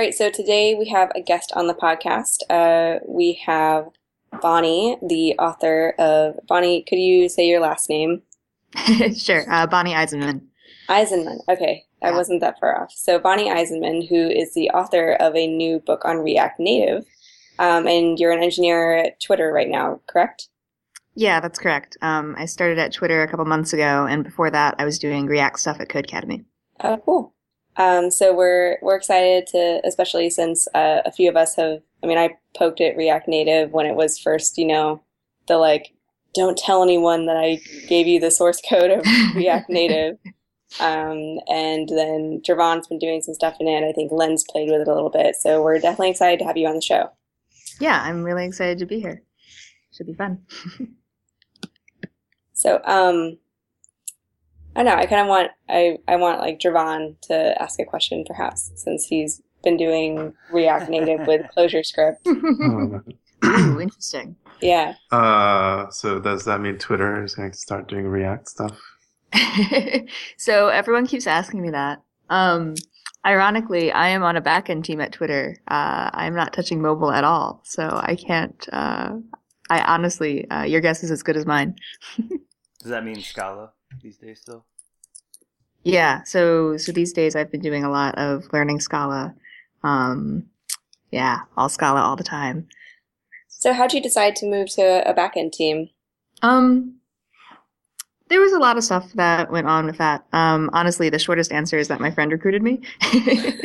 All right, so today we have a guest on the podcast. Uh, we have Bonnie, the author of Bonnie. Could you say your last name? sure, uh, Bonnie Eisenman. Eisenman. Okay, I wasn't that far off. So Bonnie Eisenman, who is the author of a new book on React Native, um, and you're an engineer at Twitter right now, correct? Yeah, that's correct. Um, I started at Twitter a couple months ago, and before that, I was doing React stuff at Codecademy. Oh, cool. Um, so we're we're excited to, especially since uh, a few of us have. I mean, I poked at React Native when it was first, you know, the like, don't tell anyone that I gave you the source code of React Native. Um, and then Javon's been doing some stuff in it. I think Len's played with it a little bit. So we're definitely excited to have you on the show. Yeah, I'm really excited to be here. Should be fun. So, um, I know I kind of want I I want like Javon to ask a question, perhaps, since he's been doing React Native with ClojureScript. Oh, Ooh, interesting. Yeah. uh, so does that mean Twitter is going to start doing React stuff? so everyone keeps asking me that. Um, ironically, I am on a backend team at Twitter. Uh, I'm not touching mobile at all, so I can't. Uh, I honestly, uh, your guess is as good as mine. Does that mean Scala these days still? Yeah. So so these days I've been doing a lot of learning Scala. Um, yeah, all Scala all the time. So how'd you decide to move to a backend team? Um, there was a lot of stuff that went on with that. Um, honestly, the shortest answer is that my friend recruited me.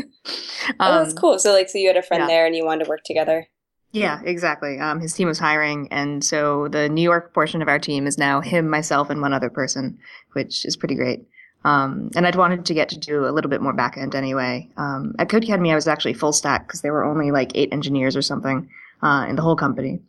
Oh, that's Um, cool. So like, so you had a friend yeah. there and you wanted to work together. Yeah, exactly. Um, his team was hiring, and so the New York portion of our team is now him, myself, and one other person, which is pretty great. Um, and I'd wanted to get to do a little bit more back end anyway. Um, at Codecademy, I was actually full stack because there were only like eight engineers or something uh, in the whole company.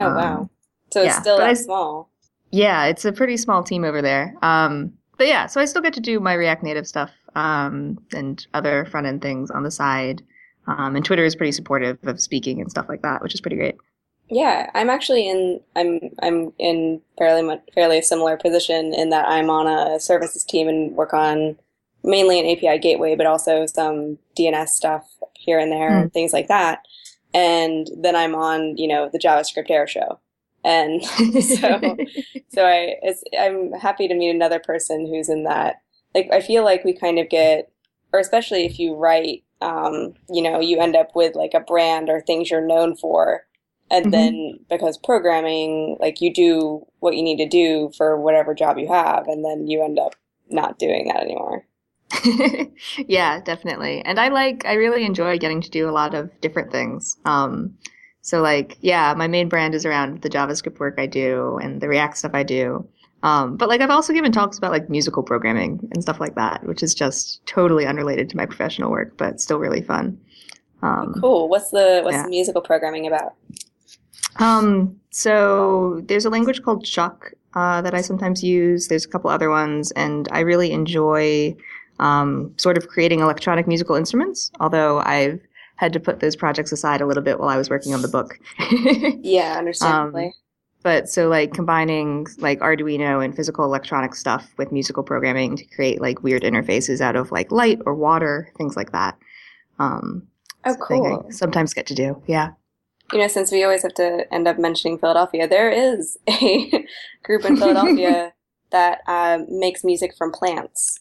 Oh Um, wow. So it's still that I- small. Yeah, it's a pretty small team over there. Um, but yeah, so I still get to do my React Native stuff um, and other front end things on the side. Um, and Twitter is pretty supportive of speaking and stuff like that, which is pretty great. Yeah, I'm actually in. I'm I'm in fairly much fairly similar position in that I'm on a services team and work on mainly an API gateway, but also some DNS stuff here and there, Hmm. things like that. And then I'm on, you know, the JavaScript Air Show, and so so I it's, I'm happy to meet another person who's in that. Like I feel like we kind of get, or especially if you write, um, you know, you end up with like a brand or things you're known for, and Mhm. then because programming, like you do what you need to do for whatever job you have, and then you end up not doing that anymore. yeah, definitely. And I like, I really enjoy getting to do a lot of different things. Um, so like, yeah, my main brand is around the JavaScript work I do and the React stuff I do. Um, but like, I've also given talks about like musical programming and stuff like that, which is just totally unrelated to my professional work, but still really fun. Um, Cool. What's the what's Yeah. the musical programming about? Um, so there's a language called ChucK uh, that I sometimes use. There's a couple other ones, and I really enjoy um, sort of creating electronic musical instruments. Although I've had to put those projects aside a little bit while I was working on the book. Yeah, understandably. But so like combining like Arduino and physical electronic stuff with musical programming to create like weird interfaces out of like light or water, things like that. Um, oh, cool. Sometimes get to do. Yeah. You know, since we always have to end up mentioning Philadelphia, there is a group in Philadelphia that um, makes music from plants.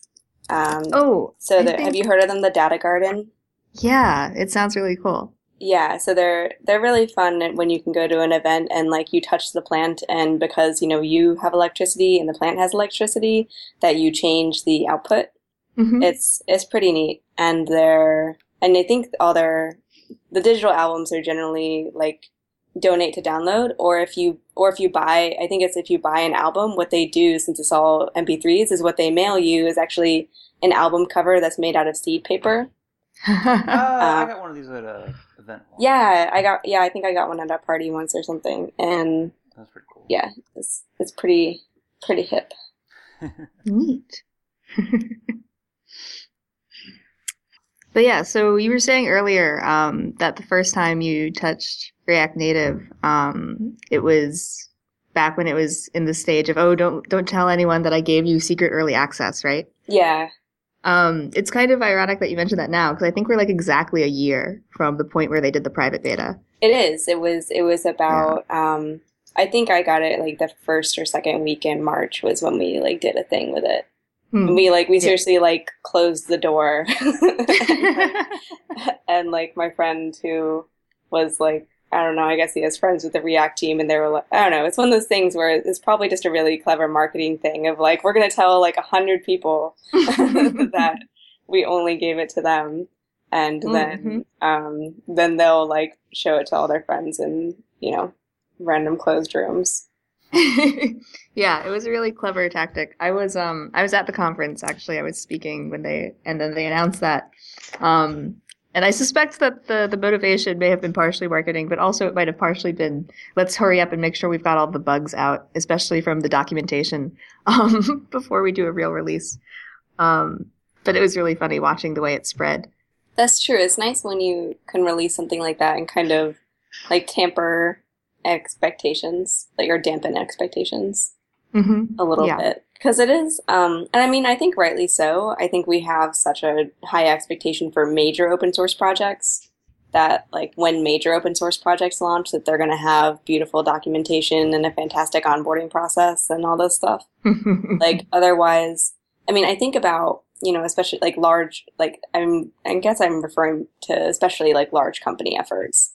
Um, Oh, so the, have you heard of them? The Data Garden. Yeah, it sounds really cool. Yeah, so they're they're really fun when you can go to an event and like you touch the plant and because you know you have electricity and the plant has electricity that you change the output. Mhm. It's it's pretty neat and they're and I think all their the digital albums are generally like donate to download or if you or if you buy I think it's if you buy an album what they do since it's all MP3s is what they mail you is actually an album cover that's made out of seed paper. Uh, I got one of these at a event. once. Yeah, I got yeah, I think I got one at a party once or something and that's pretty cool. yeah, it's it's pretty pretty hip. Neat. but yeah, so you were saying earlier um, that the first time you touched React Native, um, it was back when it was in the stage of oh don't don't tell anyone that I gave you secret early access, right? Yeah. Um, it's kind of ironic that you mentioned that now because I think we're like exactly a year from the point where they did the private beta. It is. It was. It was about. Um, I think I got it like the first or second week in March was when we like did a thing with it. Hmm. We like we Yeah. seriously like closed the door, and like my friend who was like I don't know. I guess he has friends with the React team, and they were like, I don't know. It's one of those things where it's probably just a really clever marketing thing of like we're gonna tell like a hundred people that we only gave it to them, and then um, then they'll like show it to all their friends in you know random closed rooms. yeah, it was a really clever tactic. I was um I was at the conference actually. I was speaking when they and then they announced that. Um and I suspect that the the motivation may have been partially marketing, but also it might have partially been let's hurry up and make sure we've got all the bugs out, especially from the documentation um before we do a real release. Um but it was really funny watching the way it spread. That's true. It's nice when you can release something like that and kind of like tamper expectations, like or dampen expectations Mm-hmm. a little Yeah. bit because it is. Um, and I mean, I think rightly so. I think we have such a high expectation for major open source projects that like when major open source projects launch that they're going to have beautiful documentation and a fantastic onboarding process and all this stuff like otherwise i mean i think about you know especially like large like i'm i guess i'm referring to especially like large company efforts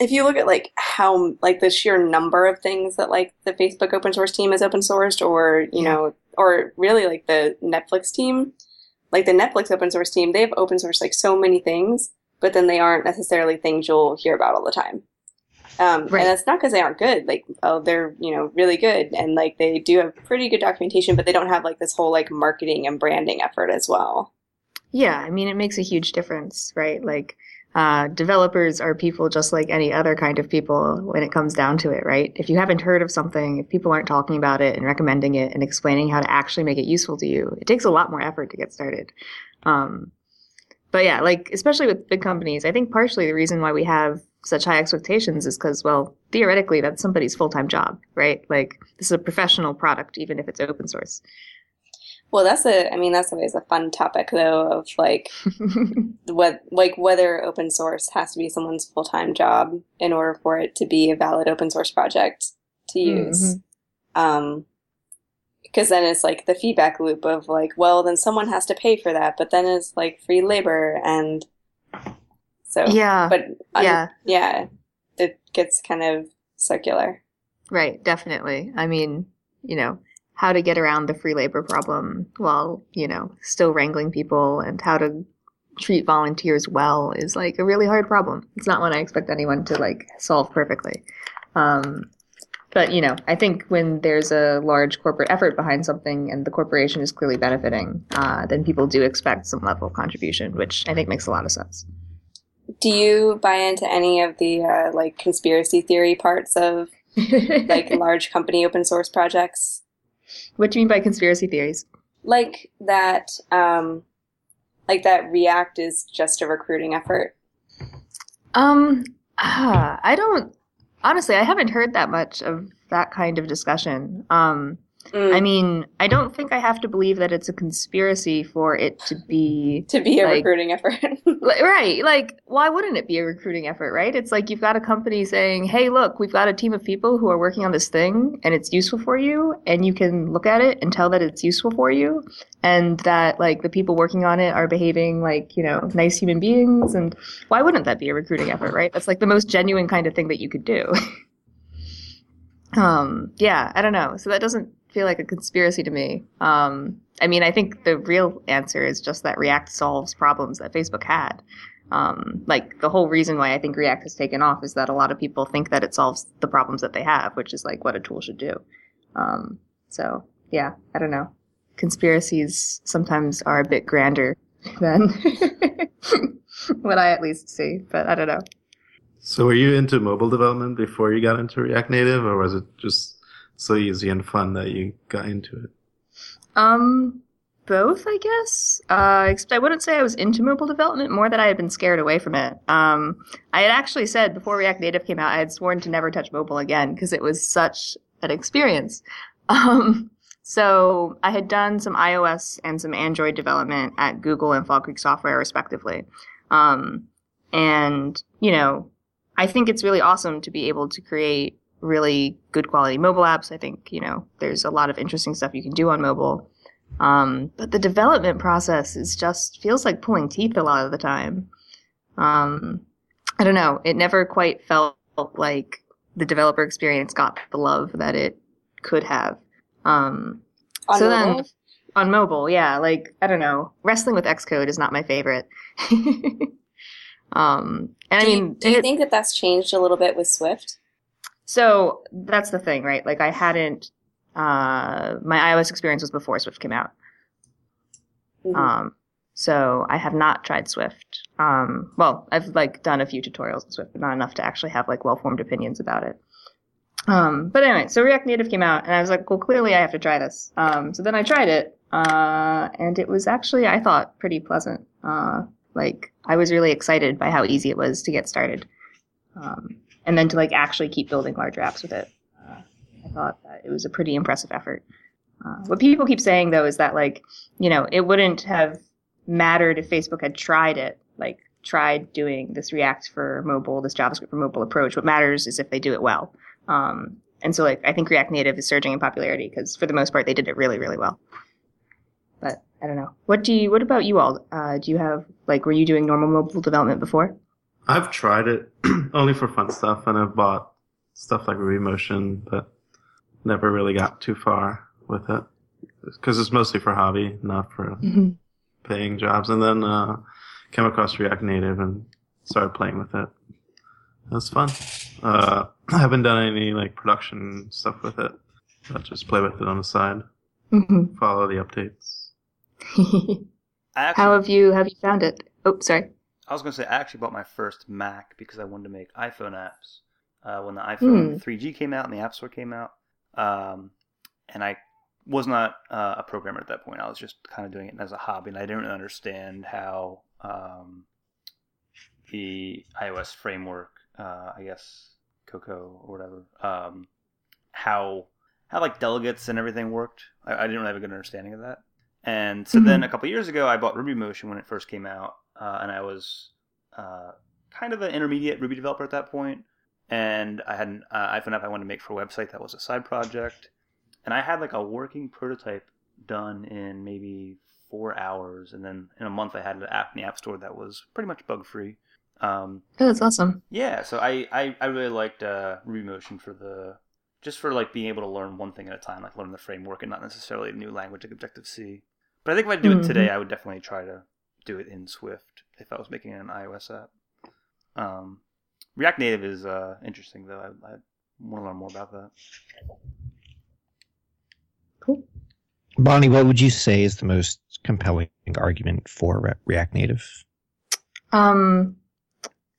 if you look at like how like the sheer number of things that like the facebook open source team has open sourced or you know or really like the netflix team like the netflix open source team they've open sourced like so many things but then they aren't necessarily things you'll hear about all the time um, Right. and that's not because they aren't good. Like, oh, they're you know really good, and like they do have pretty good documentation, but they don't have like this whole like marketing and branding effort as well. Yeah, I mean, it makes a huge difference, right? Like, uh, developers are people just like any other kind of people when it comes down to it, right? If you haven't heard of something, if people aren't talking about it and recommending it and explaining how to actually make it useful to you, it takes a lot more effort to get started. Um, but yeah, like, especially with big companies, I think partially the reason why we have such high expectations is because, well, theoretically, that's somebody's full time job, right? Like, this is a professional product, even if it's open source. Well, that's a I mean that's always a fun topic though of like what like whether open source has to be someone's full time job in order for it to be a valid open source project to use. Um, because then it's like the feedback loop of like, well, then someone has to pay for that, but then it's like free labor and so yeah. but un- yeah. yeah, it gets kind of circular. Right, definitely. I mean, you know, how to get around the free labor problem while, you know, still wrangling people and how to treat volunteers well is like a really hard problem. It's not one I expect anyone to like solve perfectly. Um, but, you know, I think when there's a large corporate effort behind something and the corporation is clearly benefiting, uh, then people do expect some level of contribution, which I think makes a lot of sense. Do you buy into any of the uh, like conspiracy theory parts of like large company open source projects? What do you mean by conspiracy theories? Like that, um, like that React is just a recruiting effort. Um, ah, I don't honestly. I haven't heard that much of that kind of discussion. Um, Mm, I mean, I don't think I have to believe that it's a conspiracy for it to be to be a like- recruiting effort. Right. Like, why wouldn't it be a recruiting effort? Right? It's like you've got a company saying, "Hey, look, we've got a team of people who are working on this thing, and it's useful for you, and you can look at it and tell that it's useful for you, and that like the people working on it are behaving like you know nice human beings." And why wouldn't that be a recruiting effort? Right? That's like the most genuine kind of thing that you could do. um. Yeah. I don't know. So that doesn't feel like a conspiracy to me. Um. I mean, I think the real answer is just that React solves problems that Facebook had. Um, like the whole reason why I think React has taken off is that a lot of people think that it solves the problems that they have, which is like what a tool should do. Um, so yeah, I don't know. Conspiracies sometimes are a bit grander than what I at least see, but I don't know. So were you into mobile development before you got into React Native, or was it just so easy and fun that you got into it? Um, both, I guess. Uh, except I wouldn't say I was into mobile development, more that I had been scared away from it. Um, I had actually said before React Native came out, I had sworn to never touch mobile again because it was such an experience. Um, So I had done some iOS and some Android development at Google and Fall Creek Software, respectively. Um, and, you know, I think it's really awesome to be able to create really good quality mobile apps. I think, you know, there's a lot of interesting stuff you can do on mobile. Um, but the development process is just feels like pulling teeth a lot of the time. Um, I don't know. It never quite felt like the developer experience got the love that it could have. Um, On so mobile? then on mobile, yeah, like I don't know, wrestling with Xcode is not my favorite. um, and I do you, mean, do you it- think that that's changed a little bit with Swift? So that's the thing, right? Like I hadn't. Uh, my iOS experience was before Swift came out. Mhm. Um, so I have not tried Swift. Um, well, I've like done a few tutorials in Swift, but not enough to actually have like well-formed opinions about it. Um, but anyway, so React Native came out, and I was like, well, clearly I have to try this. Um, so then I tried it, uh, and it was actually, I thought, pretty pleasant. Uh, like I was really excited by how easy it was to get started, um, and then to like actually keep building larger apps with it. Uh, I thought that it was a pretty impressive effort. Uh, what people keep saying though is that like, you know, it wouldn't have mattered if Facebook had tried it, like tried doing this React for mobile, this JavaScript for mobile approach. What matters is if they do it well. Um, and so like I think React Native is surging in popularity because for the most part they did it really really well. But I don't know. What do you? What about you all? Uh, do you have like were you doing normal mobile development before? I've tried it only for fun stuff, and I've bought stuff like RubyMotion, but never really got too far with it because it's mostly for hobby, not for paying jobs. And then uh, came across React Native and started playing with it. It was fun. Uh, I haven't done any like production stuff with it. but just play with it on the side. Mhm. Follow the updates. Actually, How have you have you found it? Oh, sorry. I was going to say I actually bought my first Mac because I wanted to make iPhone apps uh, when the iPhone 3G came out and the App Store came out. Um, and I was not uh, a programmer at that point. I was just kind of doing it as a hobby, and I didn't really understand how um, the iOS framework, uh, I guess Cocoa or whatever, um, how how like delegates and everything worked. I, I didn't really have a good understanding of that. And so then a couple years ago, I bought RubyMotion when it first came out, uh, and I was uh, kind of an intermediate Ruby developer at that point. And I had an uh, iPhone app I wanted to make for a website that was a side project, and I had like a working prototype done in maybe four hours, and then in a month I had an app in the App Store that was pretty much bug free. Um, Oh, that's awesome. yeah, so I, I, I really liked uh, RubyMotion for the just for like being able to learn one thing at a time, like learn the framework and not necessarily a new language like Objective C. But I think if I do it today, I would definitely try to do it in Swift if I was making an iOS app. Um, React Native is uh, interesting though. I, I want to learn more about that. Cool. Bonnie, what would you say is the most compelling argument for Re- React Native? Um,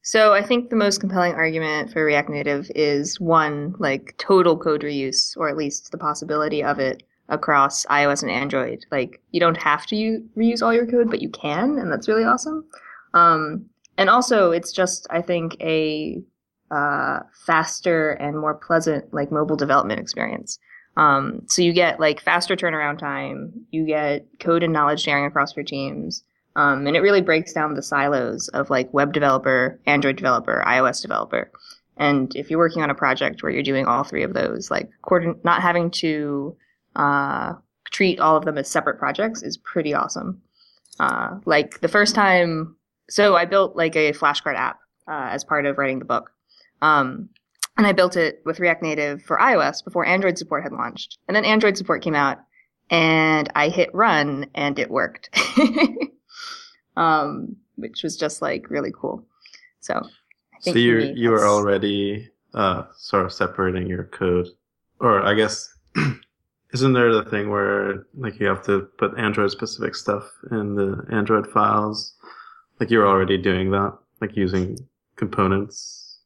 so I think the most compelling argument for React Native is one, like total code reuse, or at least the possibility of it across iOS and Android. Like you don't have to u- reuse all your code, but you can, and that's really awesome. Um, and also, it's just I think a uh, faster and more pleasant like mobile development experience. Um, so you get like faster turnaround time, you get code and knowledge sharing across your teams. Um, and it really breaks down the silos of like web developer, Android developer, iOS developer. And if you're working on a project where you're doing all three of those, like not having to uh, treat all of them as separate projects is pretty awesome. Uh, like the first time, so I built like a flashcard app uh, as part of writing the book. Um, and I built it with React Native for iOS before Android support had launched. And then Android support came out, and I hit run, and it worked. um, which was just like really cool. So, I So you you were already uh, sort of separating your code, or I guess isn't there the thing where like you have to put Android specific stuff in the Android files? Like you're already doing that, like using components.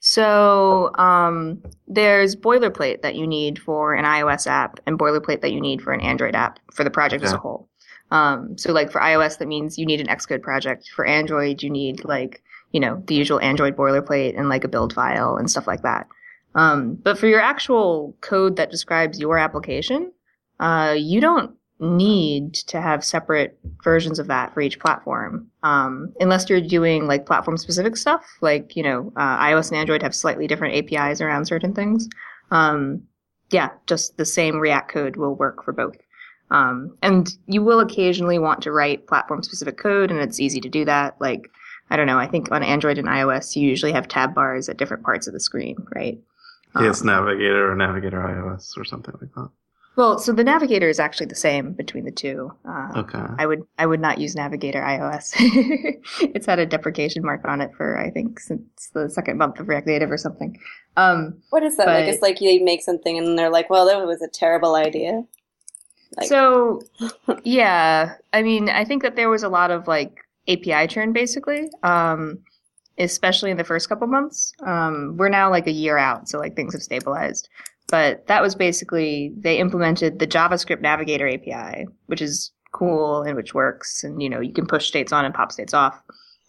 So um, there's boilerplate that you need for an iOS app and boilerplate that you need for an Android app for the project as a whole. Um, so like for iOS, that means you need an Xcode project. For Android, you need like you know the usual Android boilerplate and like a build file and stuff like that. Um, but for your actual code that describes your application, uh, you don't need to have separate versions of that for each platform, um, unless you're doing like platform specific stuff. Like you know, uh, iOS and Android have slightly different APIs around certain things. Um, yeah, just the same React code will work for both. Um, and you will occasionally want to write platform specific code, and it's easy to do that. Like, I don't know, I think on Android and iOS, you usually have tab bars at different parts of the screen, right? yes, um, Navigator or Navigator iOS or something like that. Well, so the Navigator is actually the same between the two. Uh, okay. I would I would not use Navigator iOS. it's had a deprecation mark on it for I think since the second month of React Native or something. Um, what is that? But, like it's like they make something and they're like, well, that was a terrible idea. Like- so, yeah, I mean, I think that there was a lot of like API churn basically, um, especially in the first couple months. Um, we're now like a year out, so like things have stabilized. But that was basically they implemented the JavaScript Navigator API, which is cool and which works, and you know you can push states on and pop states off.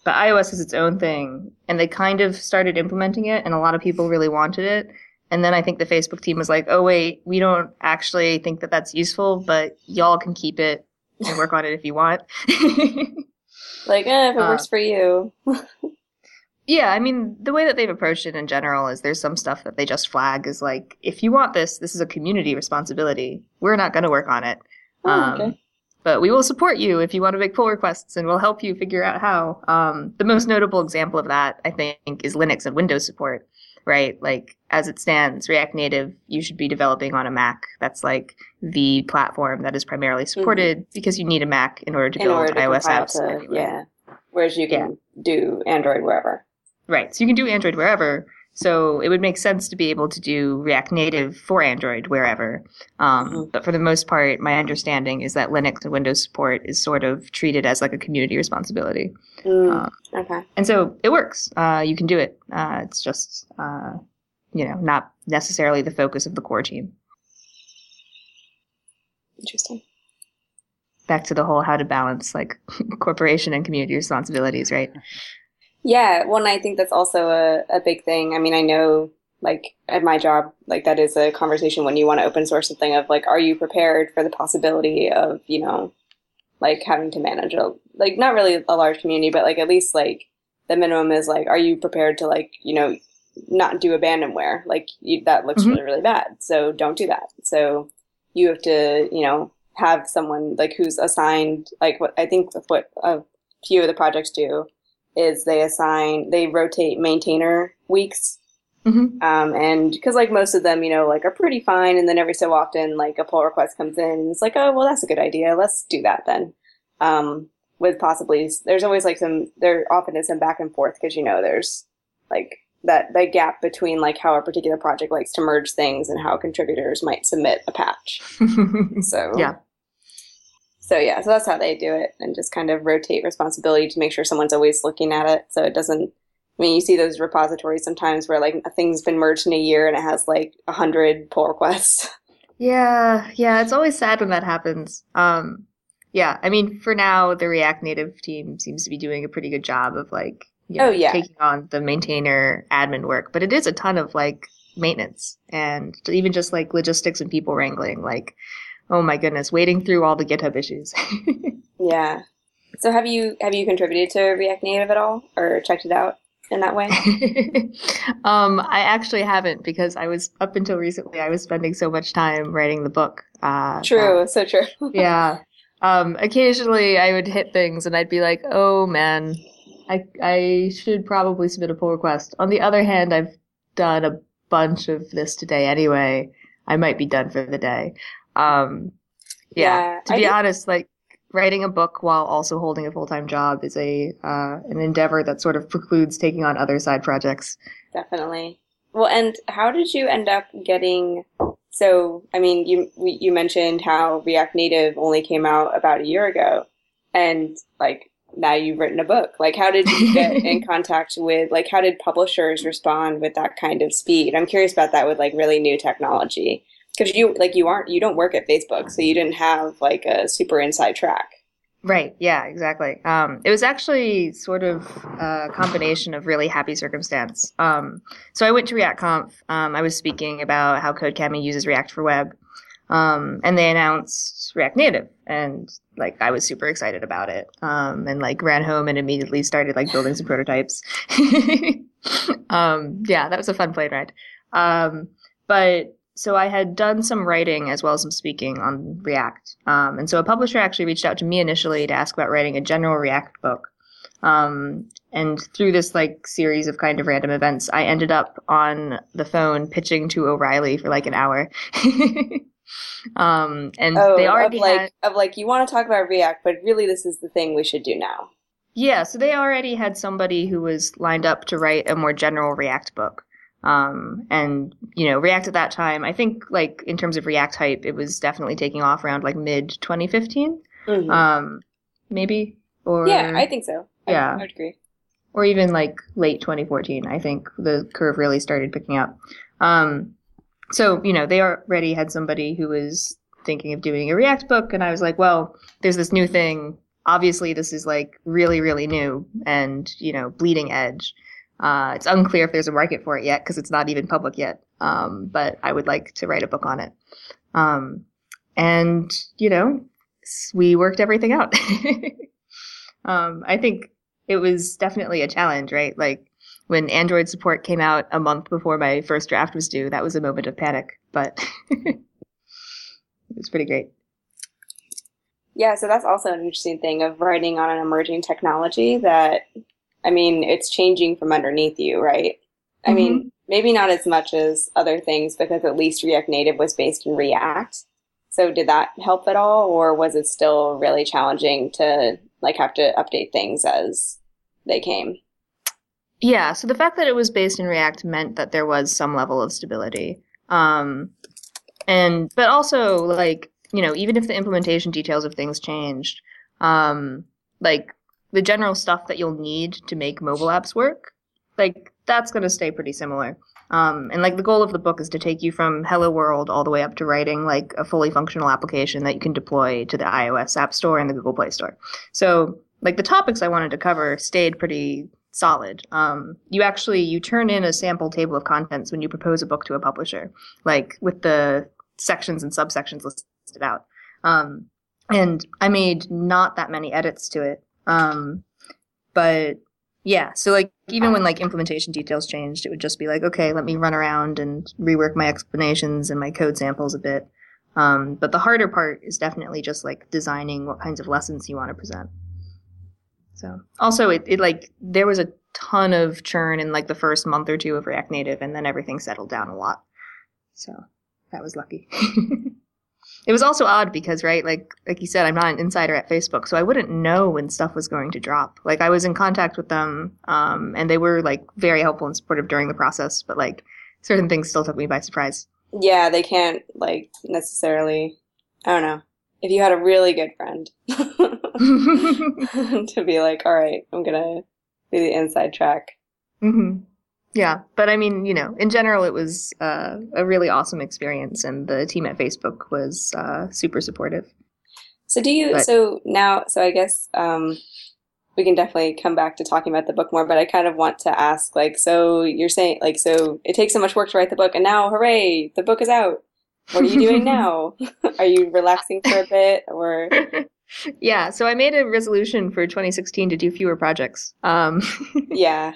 But iOS is its own thing, and they kind of started implementing it, and a lot of people really wanted it. And then I think the Facebook team was like, "Oh wait, we don't actually think that that's useful, but y'all can keep it and work on it if you want." like, eh, if it uh, works for you. yeah, I mean, the way that they've approached it in general is there's some stuff that they just flag as like, if you want this, this is a community responsibility. We're not going to work on it. Oh, um, okay. But we will support you if you want to make pull requests, and we'll help you figure out how. Um, the most notable example of that, I think, is Linux and Windows support right? Like as it stands, React Native, you should be developing on a Mac. That's like the platform that is primarily mm-hmm. supported mm-hmm. because you need a Mac in order to in build order to iOS apps. To, yeah. Whereas you can yeah. do Android wherever. Right. So you can do Android wherever. So it would make sense to be able to do React Native for Android wherever. Um, mm-hmm. But for the most part, my understanding is that Linux and Windows support is sort of treated as like a community responsibility. Mm, um, okay. And so it works. Uh, you can do it. Uh, it's just, uh, you know, not necessarily the focus of the core team. Interesting. Back to the whole how to balance like corporation and community responsibilities, right? Yeah, well, and I think that's also a, a big thing. I mean, I know like at my job, like that is a conversation when you want to open source something of like, are you prepared for the possibility of, you know, like having to manage a, like not really a large community, but like at least like the minimum is like, are you prepared to like, you know, not do abandonware? Like you, that looks mm-hmm. really, really bad. So don't do that. So you have to, you know, have someone like who's assigned, like what I think what a few of the projects do is they assign they rotate maintainer weeks. Mm-hmm. um, and because like most of them you know like are pretty fine and then every so often like a pull request comes in and it's like oh well that's a good idea let's do that then. Um, with possibly there's always like some there often is some back and forth because you know there's like that that gap between like how a particular project likes to merge things and how contributors might submit a patch. So yeah so yeah, so that's how they do it, and just kind of rotate responsibility to make sure someone's always looking at it, so it doesn't. I mean, you see those repositories sometimes where like a thing's been merged in a year and it has like a hundred pull requests. Yeah, yeah, it's always sad when that happens. Um, yeah, I mean, for now, the React Native team seems to be doing a pretty good job of like, you know, oh yeah, taking on the maintainer admin work, but it is a ton of like maintenance and even just like logistics and people wrangling. Like, oh my goodness, wading through all the GitHub issues. yeah. So have you have you contributed to React Native at all or checked it out in that way? um, I actually haven't because I was up until recently I was spending so much time writing the book. Uh, true, so true. yeah. Um, occasionally I would hit things and I'd be like, oh man, I I should probably submit a pull request. On the other hand, I've done a bunch of this today anyway. I might be done for the day. Um, yeah, yeah to be honest, like writing a book while also holding a full time job is a uh, an endeavor that sort of precludes taking on other side projects. Definitely. Well, and how did you end up getting? So, I mean, you you mentioned how React Native only came out about a year ago, and like now you've written a book. Like, how did you get in contact with? Like, how did publishers respond with that kind of speed? I'm curious about that with like really new technology because you like you aren't you don't work at Facebook, so you didn't have like a super inside track. Right. Yeah. Exactly. Um, it was actually sort of a combination of really happy circumstance. Um, so I went to ReactConf. Um, I was speaking about how Codecademy uses React for Web. Um, and they announced React Native, and like I was super excited about it. Um, and like ran home and immediately started like building some prototypes. um, yeah, that was a fun plane ride. But so I had done some writing as well as some speaking on React. Um, and so a publisher actually reached out to me initially to ask about writing a general React book. Um, and through this like series of kind of random events, I ended up on the phone pitching to O'Reilly for like an hour. um, and oh, they already of like had, of like you want to talk about React, but really this is the thing we should do now. yeah, so they already had somebody who was lined up to write a more general React book. Um, and you know, React at that time, I think like in terms of React hype, it was definitely taking off around like mid 2015, Mhm. um, maybe, or yeah, I think so. Yeah. I would agree. or even like late 2014. I think the curve really started picking up. Um, so you know, they already had somebody who was thinking of doing a React book, and I was like, well, there's this new thing. Obviously, this is like really, really new and you know, bleeding edge. Uh, it's unclear if there's a market for it yet because it's not even public yet. Um, but I would like to write a book on it. Um, and you know, we worked everything out. um, I think it was definitely a challenge, right? Like when Android support came out a month before my first draft was due, that was a moment of panic, but it was pretty great. Yeah, so that's also an interesting thing of writing on an emerging technology that, I mean, it's changing from underneath you, right? I mean, maybe not as much as other things because at least React Native was based in React. So did that help at all, or was it still really challenging to like have to update things as they came? Yeah, so the fact that it was based in React meant that there was some level of stability. Um, and but also like, you know, even if the implementation details of things changed, um, like the general stuff that you'll need to make mobile apps work, like that's going to stay pretty similar. Um, and like the goal of the book is to take you from Hello World all the way up to writing like a fully functional application that you can deploy to the iOS App Store and the Google Play Store. So like the topics I wanted to cover stayed pretty solid. Um, you actually you turn in a sample table of contents when you propose a book to a publisher, like with the sections and subsections listed out. Um, and I made not that many edits to it. Um, but yeah, so like even when like implementation details changed, it would just be like, okay, let me run around and rework my explanations and my code samples a bit. Um, but the harder part is definitely just like designing what kinds of lessons you want to present. So also it, it like there was a ton of churn in like the first month or two of React Native and then everything settled down a lot. So that was lucky. it was also odd because right like like you said I'm not an insider at Facebook so I wouldn't know when stuff was going to drop. Like I was in contact with them um and they were like very helpful and supportive during the process but like certain things still took me by surprise. Yeah, they can't like necessarily. I don't know. If you had a really good friend to be like, all right, I'm gonna do the inside track. hmm Yeah, but I mean, you know, in general, it was uh, a really awesome experience, and the team at Facebook was uh, super supportive. So do you? But- so now, so I guess um, we can definitely come back to talking about the book more. But I kind of want to ask, like, so you're saying, like, so it takes so much work to write the book, and now, hooray, the book is out. What are you doing now? are you relaxing for a bit, or yeah, so I made a resolution for 2016 to do fewer projects. Um, yeah?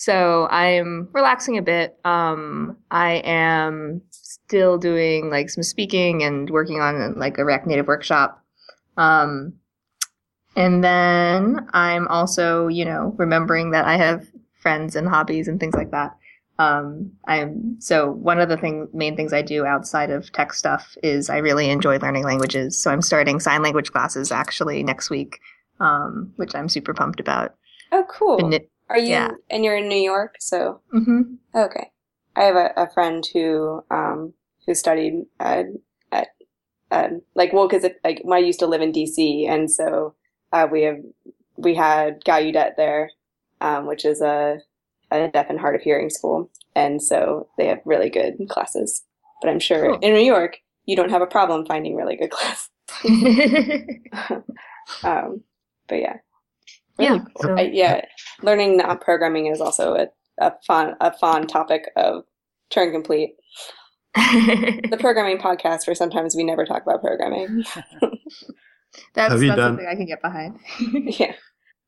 So I'm relaxing a bit. Um, I am still doing like some speaking and working on like a React Native workshop. Um, and then I'm also, you know, remembering that I have friends and hobbies and things like that. Um, I'm so one of the thing, main things I do outside of tech stuff is I really enjoy learning languages. So I'm starting sign language classes actually next week, um, which I'm super pumped about. Oh, cool. Been Are you? yeah. And you're in New York, so Mhm. Okay. I have a, a friend who um who studied uh, at uh, like well because like I used to live in DC and so uh, we have we had Gallaudet there, um, which is a a deaf and hard of hearing school, and so they have really good classes. But I'm sure Cool. in New York you don't have a problem finding really good classes. um, but yeah, yeah. Really So, I, yeah, learning not programming is also a, a fun a fun topic of Turing-Incomplete. the programming podcast where sometimes we never talk about programming. that's Have you that's done- something I can get behind. yeah.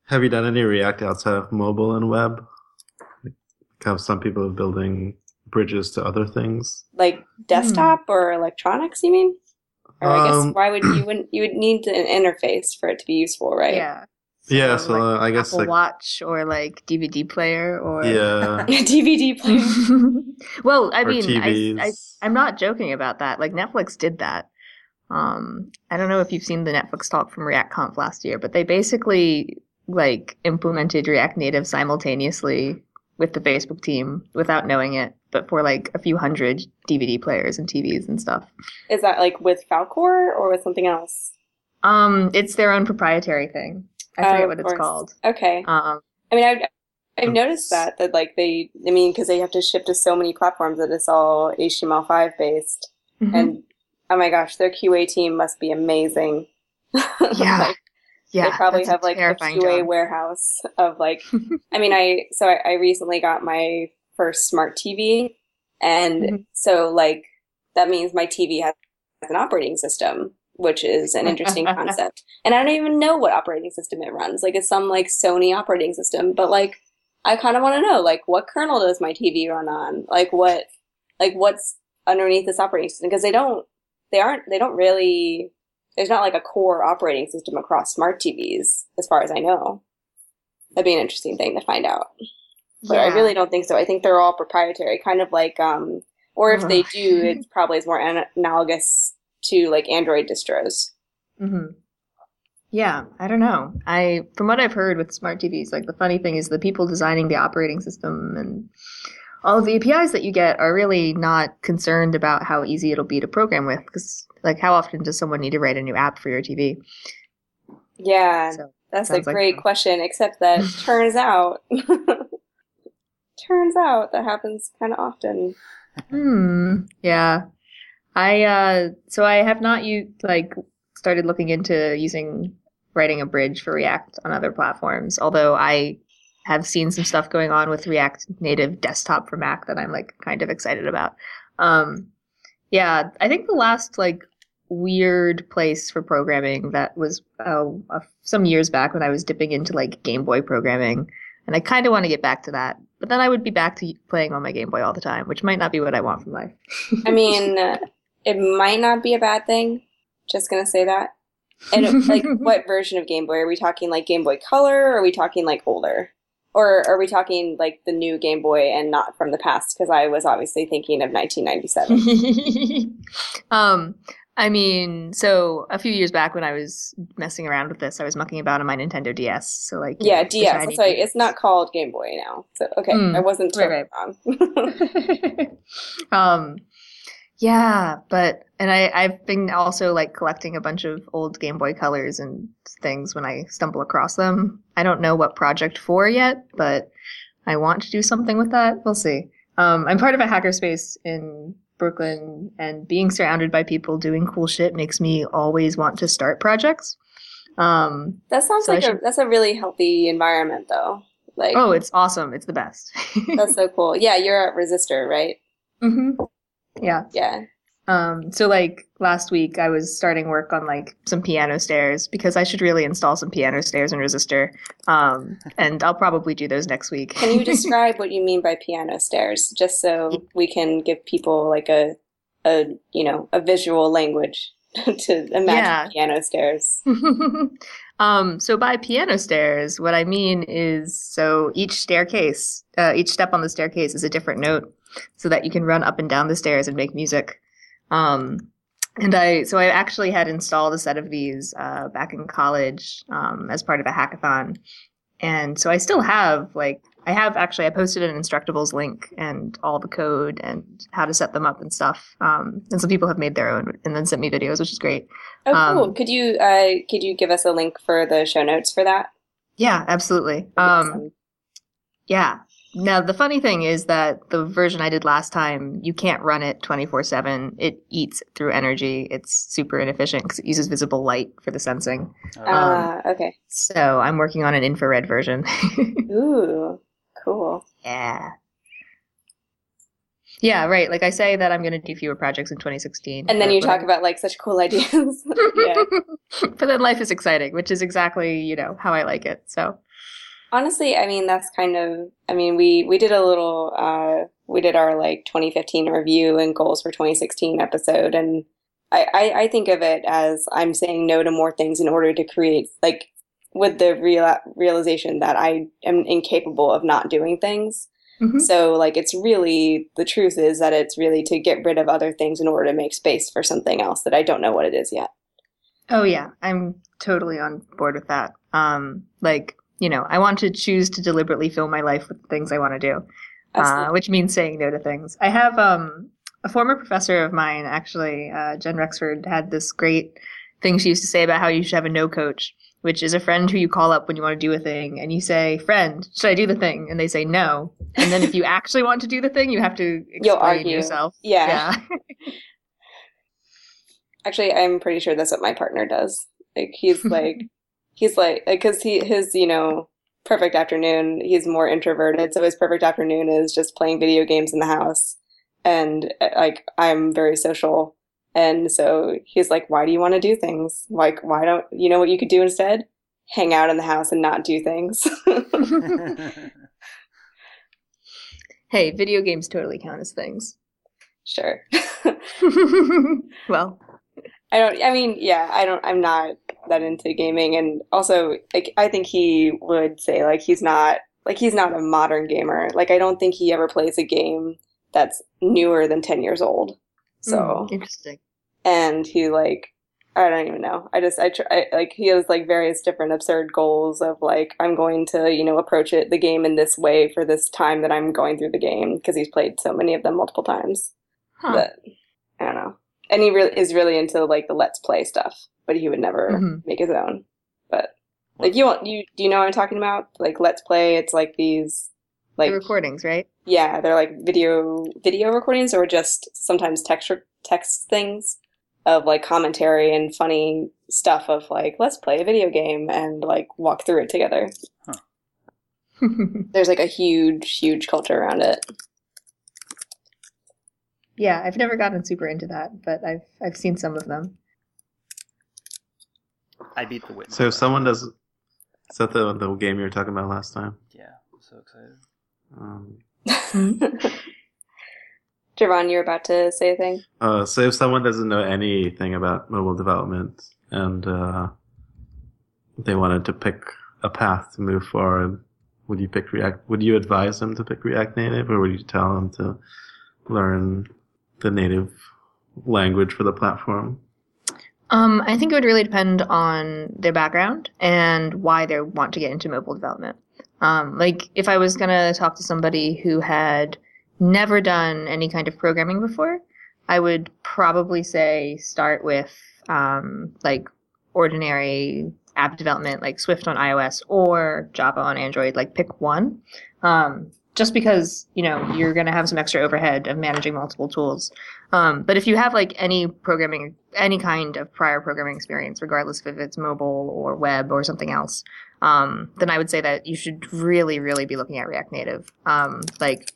Have you done any React outside of mobile and web? Like how some people are building bridges to other things. Like desktop or electronics, you mean? Or I guess Um, why would you wouldn't you would need an interface for it to be useful, right? Yeah. Yeah, so uh, I guess Apple like Watch or like DVD player or yeah, DVD player. well, I or mean, I, TVs. I, I'm not joking about that. Like Netflix did that. Um, I don't know if you've seen the Netflix talk from React Conf last year, but they basically like implemented React Native simultaneously with the Facebook team without knowing it, but for like a few hundred DVD players and TVs and stuff. Is that like with Falcor or with something else? Um, it's their own proprietary thing. I Oh, forget of what it's called. Okay. Um, I mean, I've, I've noticed that that like they, I mean, because they have to ship to so many platforms that it's all HTML5 based, mhm. and oh my gosh, their QA team must be amazing. Yeah. Like, yeah, they probably have like a QA job. warehouse of like. I mean, I so I, I recently got my first smart TV, and Mhm. so like that means my TV has an operating system, which is an interesting concept. And I don't even know what operating system it runs. Like it's some like Sony operating system, but like I kind of want to know like what kernel does my TV run on? Like what like what's underneath this operating system because they don't they aren't they don't really there's not like a core operating system across smart TVs as far as I know. That'd be an interesting thing to find out. But I really don't think so. I think they're all proprietary, kind of like um or if they do, it probably is more analogous to like Android distros. hmm Yeah, I don't know. I from what I've heard with smart TVs, like the funny thing is the people designing the operating system and all of the APIs that you get are really not concerned about how easy it'll be to program with because like how often does someone need to write a new app for your TV? Yeah, So that's a sounds like great question. Except that turns out, turns out that happens kind of often. Hmm. Yeah. I uh so I have not you like started looking into using writing a bridge for React on other platforms, although I have seen some stuff going on with React Native desktop for Mac that I'm like kind of excited about. Um yeah, I think the last like weird place for programming that was uh, some years back when I was dipping into like Game Boy programming and I kind of want to get back to that. But then I would be back to playing on my Game Boy all the time, which might not be what I want from life. I mean, uh, it might not be a bad thing. Just gonna say that. And it- like, what version of Game Boy are we talking? Like Game Boy Color, or are we talking like older, or are we talking like the new Game Boy and not from the past? Because I was obviously thinking of 1997. um, I mean, so a few years back when I was messing around with this, I was mucking about on my Nintendo DS. So like, Yeah, know, DS. That's right. It's not called Game Boy now. So okay, Mm, I wasn't right, totally wrong. um, yeah, but and I I've been also like collecting a bunch of old Game Boy Colors and things when I stumble across them. I don't know what project for yet, but I want to do something with that. We'll see. Um, I'm part of a hackerspace in Brooklyn, and being surrounded by people doing cool shit makes me always want to start projects. Um, that sounds So like a that's a really healthy environment, though. Like, oh, it's awesome! It's the best. that's so cool. Yeah, you're at Resistor, right? hmm Yeah. Yeah. Um, so like last week I was starting work on like some piano stairs because I should really install some piano stairs in Resistor. Um, and I'll probably do those next week. Can you describe what you mean by piano stairs, just so we can give people like a a you know a visual language to imagine Yeah. piano stairs? um, so by piano stairs, what I mean is so each staircase, uh, each step on the staircase is a different note so that you can run up and down the stairs and make music. Um, and I, so I actually had installed a set of these, uh, back in college, um, as part of a hackathon. And so I still have like, I have actually, I posted an Instructables link and all the code and how to set them up and stuff. Um, and some people have made their own and then sent me videos, which is great. Oh, cool. Um, could you uh could you give us a link for the show notes for that? Yeah, absolutely. Um, yeah. Now the funny thing is that the version I did last time, you can't run it 24/7. It eats through energy. It's super inefficient because it uses visible light for the sensing. Oh, Ah, okay. So I'm working on an infrared version. Ooh, cool. yeah. Yeah, right. Like I say that I'm going to do fewer projects in 2016. And then but you talk about like such cool ideas. yeah. but then life is exciting, which is exactly, you know, how I like it. So, Honestly, I mean that's kind of I mean we we did a little uh we did our like 2015 review and goals for 2016 episode and I, I I think of it as I'm saying no to more things in order to create like with the real realization that I am incapable of not doing things. Mhm. So like it's really the truth is that it's really to get rid of other things in order to make space for something else that I don't know what it is yet. oh yeah, I'm totally on board with that. Um, like, you know, I want to choose to deliberately fill my life with the things I want to do. uh, which means saying no to things. I have um, a former professor of mine, actually, uh, Jen Rexford, had this great thing she used to say about how you should have a no coach, which is a friend who you call up when you want to do a thing, and you say, "Friend, should I do the thing?" And they say no. And then if you actually want to do the thing, you have to explain You'll argue. yourself. Yeah. Yeah. Actually, I'm pretty sure that's what my partner does. Like he's like he's like because he his you know perfect afternoon he's more introverted so his perfect afternoon is just playing video games in the house. And uh, like i'm very social. And so he's like why do you want to do things? Like why don't you know what you could do instead? Hang out in the house and not do things. Hey, video games totally count as things. sure. Well, I don't. I mean, yeah, I don't. I'm not that into gaming, and also, like, I think he would say like he's not like he's not a modern gamer. Like, I don't think he ever plays a game that's newer than ten years old. So, hmm, interesting. and he like, I don't even know. I just I, tr- I like he has like various different absurd goals of like I'm going to you know approach it the game in this way for this time that I'm going through the game because he's played so many of them multiple times Huh. that I don't know. And he really is really into like the let's play stuff, but he would never Mhm. make his own. But like you want you do you know what I'm talking about? Like let's play, it's like these like the recordings, right? yeah, they're like video video recordings or just sometimes text text things of like commentary and funny stuff of like let's play a video game and like walk through it together. There's like a huge huge culture around it. Yeah, I've never gotten super into that, but I've I've seen some of them. I beat the witness. So if someone does, is that the the game you were talking about last time? Yeah, I'm so excited. Um, Javon, you're about to say a thing? uh, so if someone doesn't know anything about mobile development and uh, they wanted to pick a path to move forward, would you pick React? Would you advise them to pick React Native, or would you tell them to learn the native language for the platform? Um, I think it would really depend on their background and why they want to get into mobile development. Um, like if I was gonna talk to somebody who had never done any kind of programming before, I would probably say start with um, like ordinary app development, like Swift on iOS or Java on Android. Like pick one, um, just because you know you're gonna have some extra overhead of managing multiple tools. Um, but if you have like any programming, any kind of prior programming experience, regardless if it's mobile or web or something else, um, then I would say that you should really, really be looking at React Native. Um, like,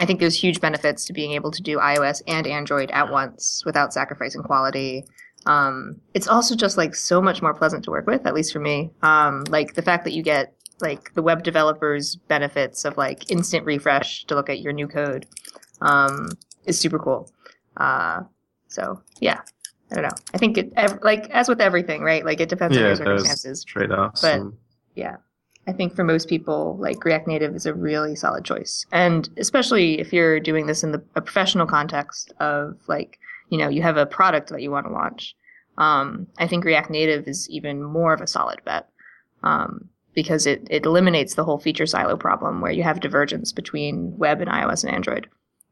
I think there's huge benefits to being able to do iOS and Android at once without sacrificing quality. Um, it's also just like so much more pleasant to work with, at least for me. Um, like the fact that you get like the web developers benefits of like instant refresh to look at your new code um, is super cool. Uh, so yeah, I don't know. I think it ev- like as with everything, right? Like it depends on your there's circumstances. trade-offs. But- and- Yeah. I think for most people, like React Native is a really solid choice. And especially if you're doing this in the a professional context of like, you know, you have a product that you want to launch. Um, I think React Native is even more of a solid bet. Um, because it, it eliminates the whole feature silo problem where you have divergence between web and iOS and Android.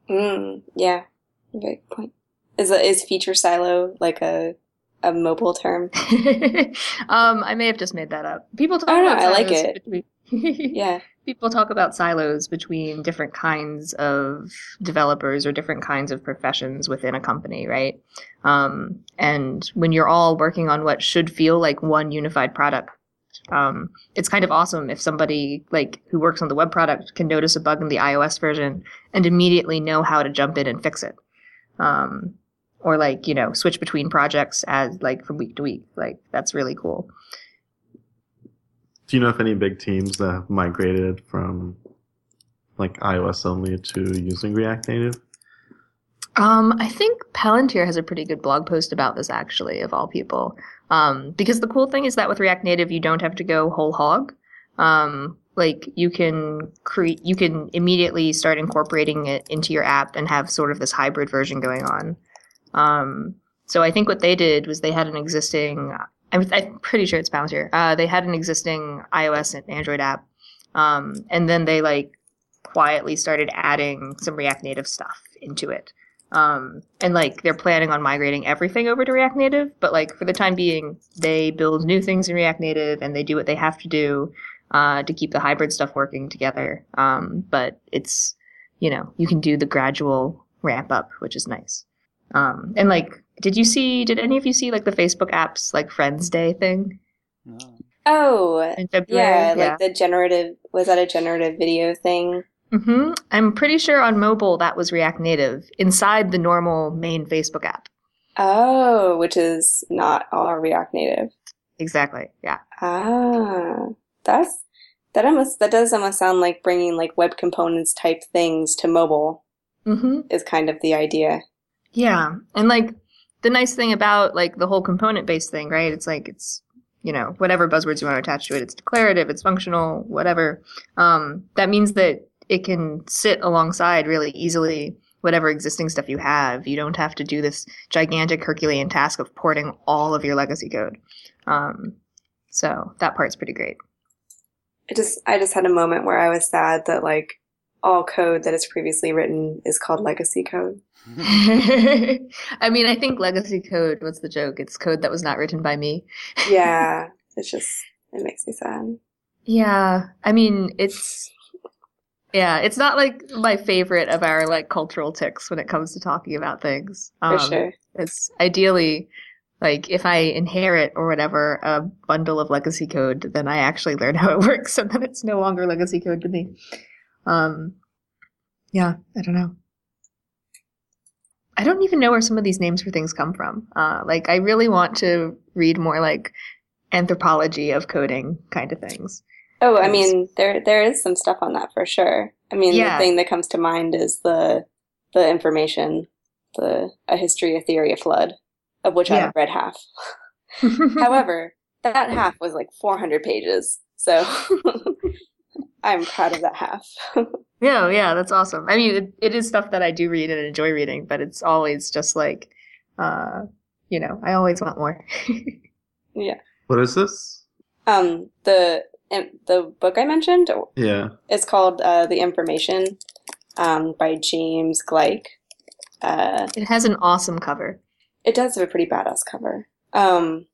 Mm, yeah, good point. Is is feature silo like a a mobile term? um, I may have just made that up. People talk I don't know, about I like silos it. between- Yeah, people talk about silos between different kinds of developers or different kinds of professions within a company, right? Um, and when you're all working on what should feel like one unified product, Um, it's kind of awesome if somebody like who works on the web product can notice a bug in the iOS version and immediately know how to jump in and fix it. Um, or like you know switch between projects as like from week to week. Like that's really cool. Do you know if any big teams that have migrated from like iOS only to using React Native? Um, I think Palantir has a pretty good blog post about this, actually, of all people. Um, because the cool thing is that with React Native, you don't have to go whole hog. Um, like you can create, you can immediately start incorporating it into your app and have sort of this hybrid version going on. Um, so I think what they did was they had an existing, I'm, I'm pretty sure it's Palantir. Uh, they had an existing iOS and Android app. Um, and then they like quietly started adding some React Native stuff into it. Um, and like they're planning on migrating everything over to React Native, but like for the time being, they build new things in React Native and they do what they have to do uh, to keep the hybrid stuff working together. Um, but it's you know you can do the gradual ramp up, which is nice. Um, and like, did you see? Did any of you see like the Facebook apps like Friends Day thing? No. Oh, in February? yeah, like the generative was that a generative video thing? Hmm I'm pretty sure on mobile that was React Native inside the normal main Facebook app. Oh, which is not all React Native. Exactly. Yeah. Ah, that's that almost that does almost sound like bringing like web components type things to mobile hmm is kind of the idea. Yeah. And like the nice thing about like the whole component based thing, right? It's like it's you know, whatever buzzwords you want to attach to it, it's declarative, it's functional, whatever. Um, that means that it can sit alongside really easily whatever existing stuff you have. You don't have to do this gigantic Herculean task of porting all of your legacy code. Um, so that part's pretty great. I just I just had a moment where I was sad that like all code that is previously written is called legacy code. I mean, I think legacy code, what's the joke? It's code that was not written by me. Yeah, it's just it makes me sad. Yeah, I mean, it's yeah, it's not like my favorite of our like cultural ticks when it comes to talking about things. For Um, sure. It's ideally like if I inherit or whatever a bundle of legacy code, then I actually learn how it works, and then it's no longer legacy code to me. Um, yeah, I don't know. I don't even know where some of these names for things come from. Uh, like I really want to read more like anthropology of coding kind of things. Oh, I mean, there there is some stuff on that for sure. I mean, Yeah. the thing that comes to mind is the the information, the a history, a theory, a flood, of which I have read half. However, that half was like 400 pages, so I'm proud of that half. Yeah, yeah, that's awesome. I mean, it, it is stuff that I do read and enjoy reading, but it's always just like, uh, you know, I always want more. yeah. What is this? Um, the em- the book I mentioned Yeah. is called uh, "The Information" um, by James Gleick. Uh, it has an awesome cover. It does have a pretty badass cover. Um,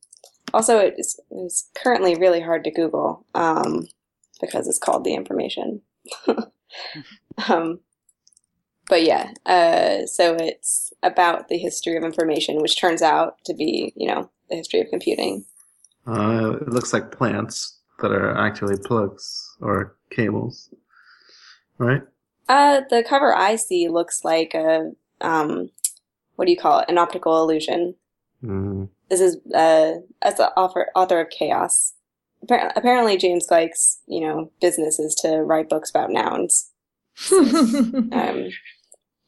also, it's, it's currently really hard to Google um, because it's called The Information. um, but yeah, uh, so it's about the history of information, which turns out to be, you know, the history of computing. Uh, it looks like plants that are actually plugs or cables. Right? Uh, the cover I see looks like a, um, what do you call it? An optical illusion. Mm. this is uh, as the author author of Chaos. Appar- Apparently, James Gleick's you know business is to write books about nouns, um,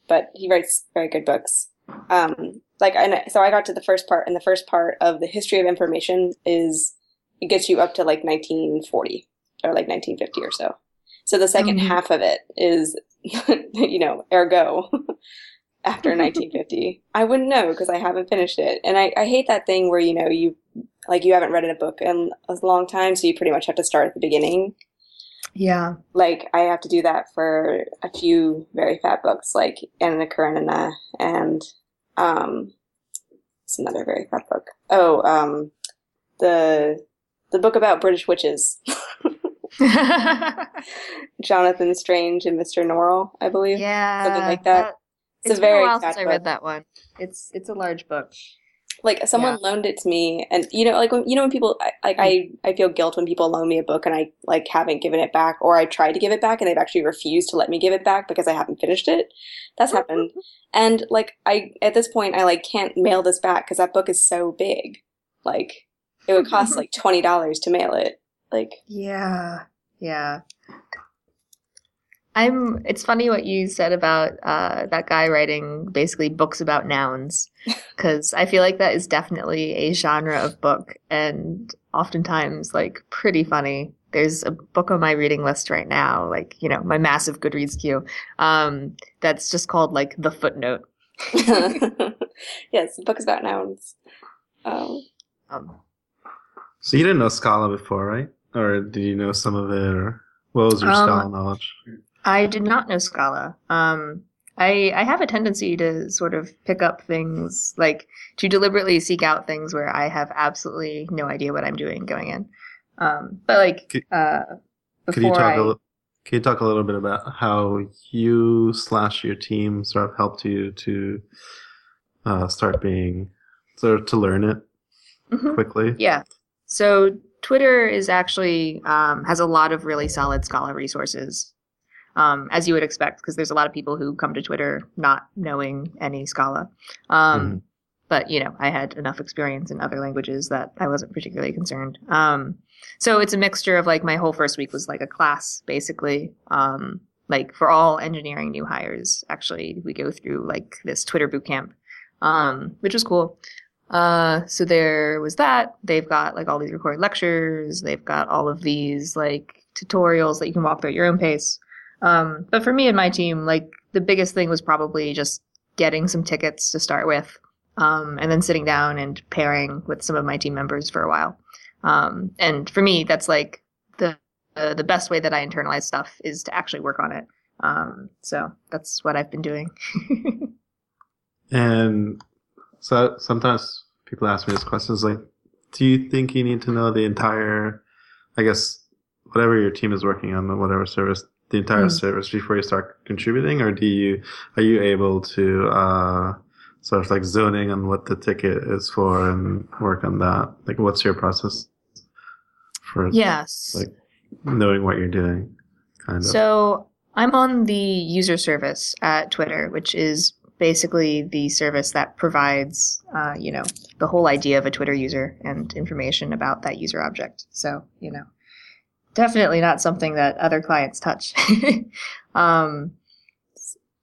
but he writes very good books. Um, like, and I- so I got to the first part, and the first part of the history of information is it gets you up to like 1940 or like 1950 or so. So the 2nd Mhm. half of it is, you know, ergo after 1950. I wouldn't know because I haven't finished it. And I, I hate that thing where, you know, you like you haven't read in a book in a long time, so you pretty much have to start at the beginning. yeah. Like I have to do that for a few very fat books like Anna Karenina and um it's another very fat book. Oh, um the the book about British witches. Jonathan Strange and Mr. Norrell, I believe. yeah. Something like that. It's a It's been very a while since I book. read that one. It's it's a large book. like someone Yeah. loaned it to me and you know like when, you know when people I- like I I feel guilt when people loan me a book and I like haven't given it back or I tried to give it back and they've actually refused to let me give it back because I haven't finished it. That's happened. And like I at this point I like can't mail this back because that book is so big. Like it would cost like twenty dollars to mail it. Like Yeah. Yeah. I'm it's funny what you said about uh, that guy writing basically books about nouns cuz I feel like that is definitely a genre of book and oftentimes like pretty funny. There's a book on my reading list right now, like, you know, my massive Goodreads queue. Um that's just called like The Footnote. yes, the book is about nouns. Um, Um So you didn't know Scala before, right? Or did you know some of it, or what was your Um, Scala knowledge? I did not know Scala. Um, I I have a tendency to sort of pick up things like to deliberately seek out things where I have absolutely no idea what I'm doing going in. Um, but like Could- uh, Could you talk I, a li- Can you talk a little bit about how you slash your team sort of helped you to uh, start being sort of to learn it Mhm. quickly? Yeah. So Twitter is actually um, has a lot of really solid Scala resources, um, as you would expect, because there's a lot of people who come to Twitter not knowing any Scala. Um, Mhm. But you know, I had enough experience in other languages that I wasn't particularly concerned. Um, so it's a mixture of like my whole first week was like a class, basically. Um, like for all engineering new hires, actually, we go through like this Twitter boot camp, um, which was cool. Uh, so there was that. They've got like all these recorded lectures. They've got all of these like tutorials that you can walk through at your own pace. Um, but for me and my team, like the biggest thing was probably just getting some tickets to start with, um, and then sitting down and pairing with some of my team members for a while. Um, and for me, that's like the uh, the best way that I internalize stuff is to actually work on it. Um, so that's what I've been doing. And so sometimes people ask me this question is like, do you think you need to know the entire, I guess, whatever your team is working on, whatever service, the entire Mm. service before you start contributing, or do you are you able to uh, sort of like zoning on what the ticket is for and work on that? Like, what's your process for yes. like knowing what you're doing? Kind of. So I'm on the user service at Twitter, which is basically the service that provides, uh, you know, the whole idea of a Twitter user and information about that user object. So, you know, definitely not something that other clients touch. um,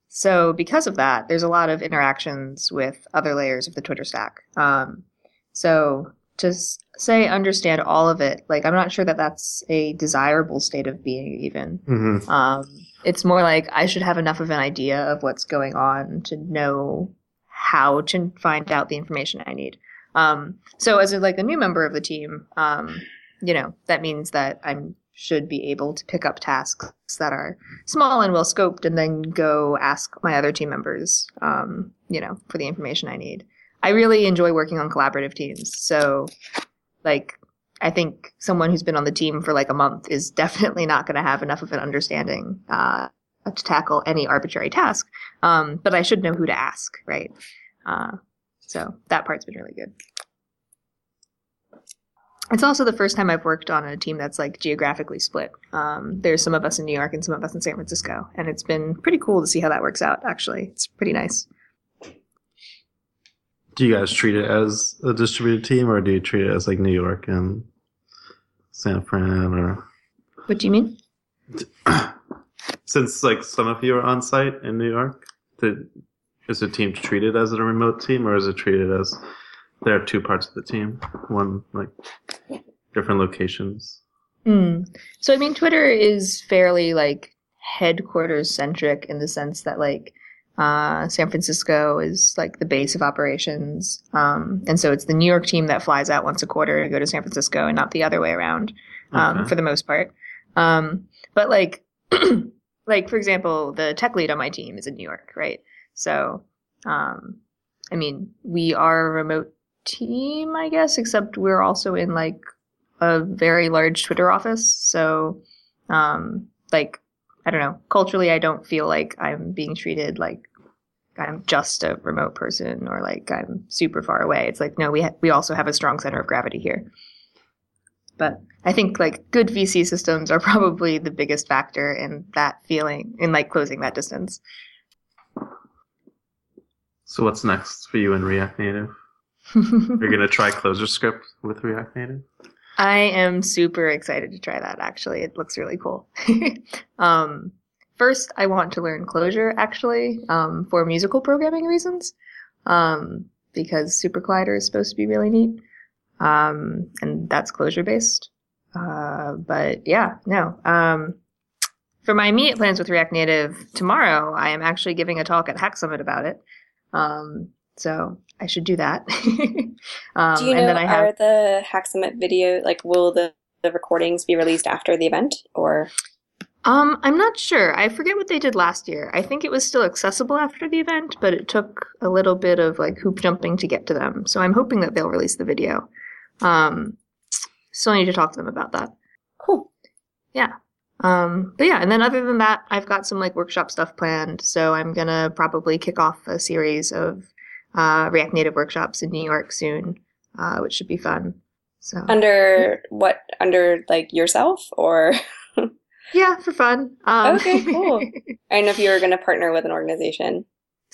so because of that, there's a lot of interactions with other layers of the Twitter stack. Um, so to say understand all of it, like I'm not sure that that's a desirable state of being even. Mhm. Um, it's more like I should have enough of an idea of what's going on to know how to find out the information I need. Um, so as a, like a new member of the team, um, you know, that means that I should be able to pick up tasks that are small and well scoped and then go ask my other team members, um, you know, for the information I need. I really enjoy working on collaborative teams. So like I think someone who's been on the team for like a month is definitely not going to have enough of an understanding uh, to tackle any arbitrary task. Um, but I should know who to ask, right? Uh, so that part's been really good. It's also the first time I've worked on a team that's like geographically split. Um, there's some of us in New York and some of us in San Francisco, and it's been pretty cool to see how that works out. Actually, it's pretty nice. Do you guys treat it as a distributed team, or do you treat it as like New York and San Fran, or What do you mean? since like some of you are on site in New York, did, is the team treated as a remote team, or is it treated as there are two parts of the team, one like different locations? Mm. So I mean, Twitter is fairly like headquarters centric in the sense that like uh, San Francisco is like the base of operations, um, and so it's the New York team that flies out once a quarter to go to San Francisco, and not the other way around um, Okay. for the most part. Um, but like, like for example, the tech lead on my team is in New York, right? So, um, I mean, we are a remote team, I guess, except we're also in like a very large Twitter office. So, um, like, I don't know, culturally, I don't feel like I'm being treated like I'm just a remote person or like I'm super far away. It's like no, we ha- we also have a strong center of gravity here. But I think like good VC systems are probably the biggest factor in that feeling in like closing that distance. So what's next for you in React Native? You're gonna try ClojureScript with React Native? I am super excited to try that. Actually, it looks really cool. um, first, I want to learn Clojure actually um, for musical programming reasons, um, because SuperCollider is supposed to be really neat, um, and that's Clojure based. Uh, but yeah, no. Um, for my immediate plans with React Native tomorrow, I am actually giving a talk at Hack Summit about it. So I should do that. um, do you know, and then I have, are the Hack Summit video, like, will the, the recordings be released after the event or? Um, I'm not sure. I forget what they did last year. I think it was still accessible after the event, but it took a little bit of like hoop jumping to get to them. So I'm hoping that they'll release the video. Um, still need to talk to them about that. Cool. Yeah. Um, but yeah, and then other than that, I've got some like workshop stuff planned. So I'm gonna probably kick off a series of uh, React Native workshops in New York soon, uh, which should be fun. So under what under like yourself or yeah, for fun. Um, okay, cool. I don't know if you were going to partner with an organization.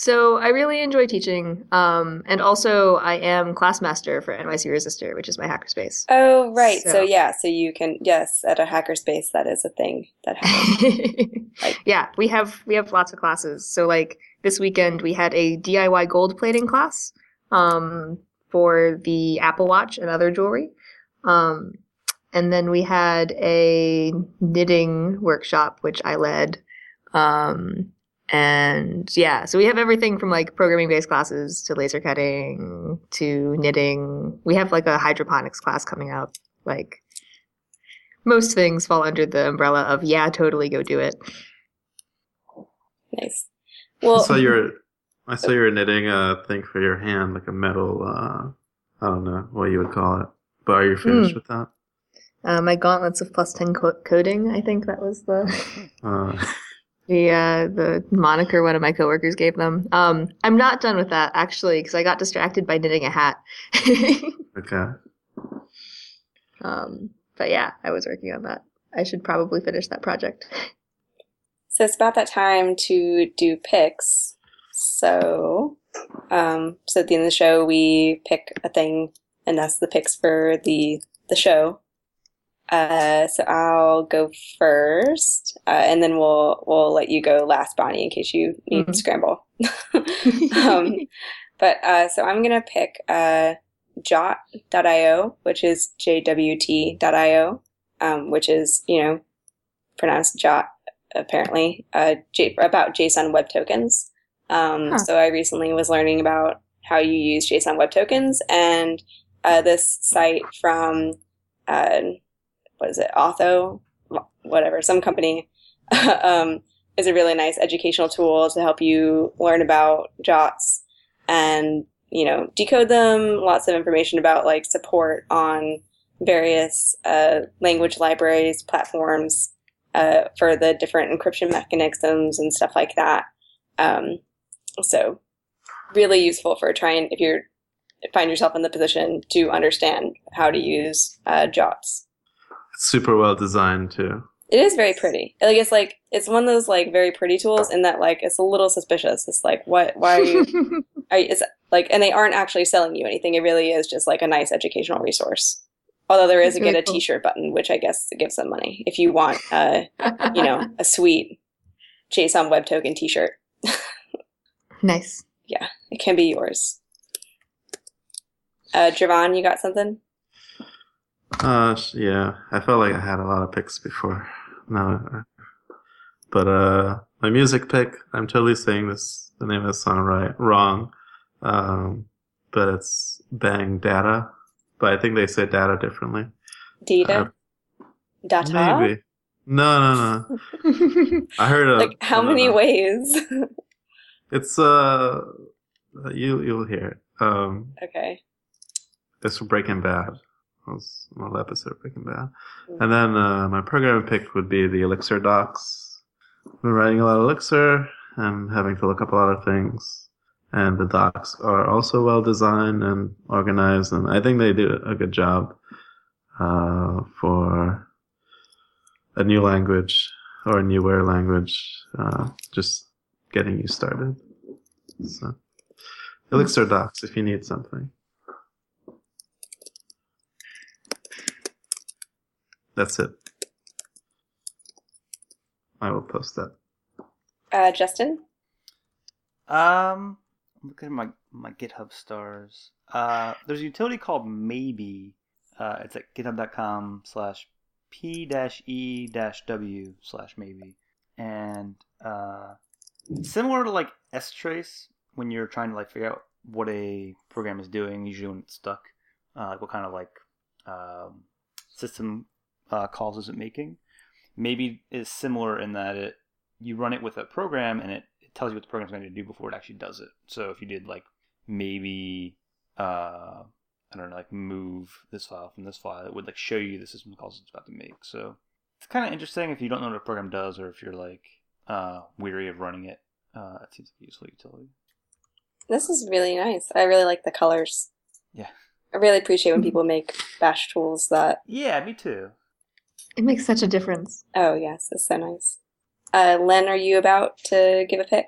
So I really enjoy teaching, um, and also I am classmaster for NYC Resistor, which is my hackerspace. Oh, right. So, so yeah, so you can yes, at a hackerspace, that is a thing that happens. like, yeah, we have we have lots of classes. So like this weekend, we had a DIY gold plating class um, for the Apple Watch and other jewelry. Um, and then we had a knitting workshop, which I led. Um, and yeah, so we have everything from like programming based classes to laser cutting to knitting. We have like a hydroponics class coming up. Like most things fall under the umbrella of yeah, totally go do it. Nice. Well, I saw you're I saw you were knitting a thing for your hand, like a metal. Uh, I don't know what you would call it, but are you finished mm. with that? Uh, my gauntlets of plus ten co- coding. I think that was the. Uh. The uh, the moniker one of my coworkers gave them. Um, I'm not done with that actually because I got distracted by knitting a hat. okay. Um, but yeah, I was working on that. I should probably finish that project. So it's about that time to do picks. So, um, so at the end of the show, we pick a thing, and that's the picks for the the show. Uh, so I'll go first, uh, and then we'll we'll let you go last, Bonnie, in case you need mm-hmm. to scramble. um, but uh, so I'm gonna pick uh, Jwt.io, which is JWT.io, um, which is you know pronounced Jot apparently uh, J- about JSON Web Tokens. Um, huh. So I recently was learning about how you use JSON Web Tokens, and uh, this site from uh, what is it, Auth0, whatever, some company, um, is a really nice educational tool to help you learn about JOTs and, you know, decode them. Lots of information about like support on various uh, language libraries, platforms uh, for the different encryption mechanisms and stuff like that. Um, so, really useful for trying if you're find yourself in the position to understand how to use uh, JWTs super well designed too. It is very pretty. Like it's like it's one of those like very pretty tools in that like it's a little suspicious. It's like what why are you are you, it's like and they aren't actually selling you anything. It really is just like a nice educational resource. Although there is a get a cool. t-shirt button, which I guess gives some money if you want uh you know, a sweet JSON web token t-shirt. nice. Yeah, it can be yours. Uh Javon, you got something? Uh, yeah. I felt like I had a lot of picks before. No, but uh, my music pick. I'm totally saying this the name of the song right wrong. Um, but it's Bang Data. But I think they say data differently. Data. Uh, data. Maybe. No, no, no. I heard a, like how many ways? it's uh, you you'll hear it. Um, okay. It's Breaking Bad was an old episode of Breaking Bad. And then uh, my programming pick would be the Elixir docs. I've been writing a lot of Elixir and having to look up a lot of things. and the docs are also well designed and organized, and I think they do a good job uh, for a new language or a newer language, uh, just getting you started. So, Elixir docs if you need something. That's it. I will post that. Uh, Justin? Um, I'm looking at my my GitHub stars. Uh, there's a utility called Maybe. Uh, it's at github.com slash p dash e dash w slash maybe, and uh, similar to like strace, when you're trying to like figure out what a program is doing. Usually when it's stuck, uh, like what kind of like um, system uh, calls is it making? Maybe is similar in that it you run it with a program and it, it tells you what the program's going to do before it actually does it. So if you did like maybe uh, I don't know, like move this file from this file, it would like show you the system calls it's about to make. So it's kind of interesting if you don't know what a program does or if you're like uh, weary of running it. Uh, it seems like a useful utility. This is really nice. I really like the colors. Yeah. I really appreciate when people make bash tools that. Yeah, me too. It makes such a difference. Oh, yes, it's so nice. Uh, Len, are you about to give a pick?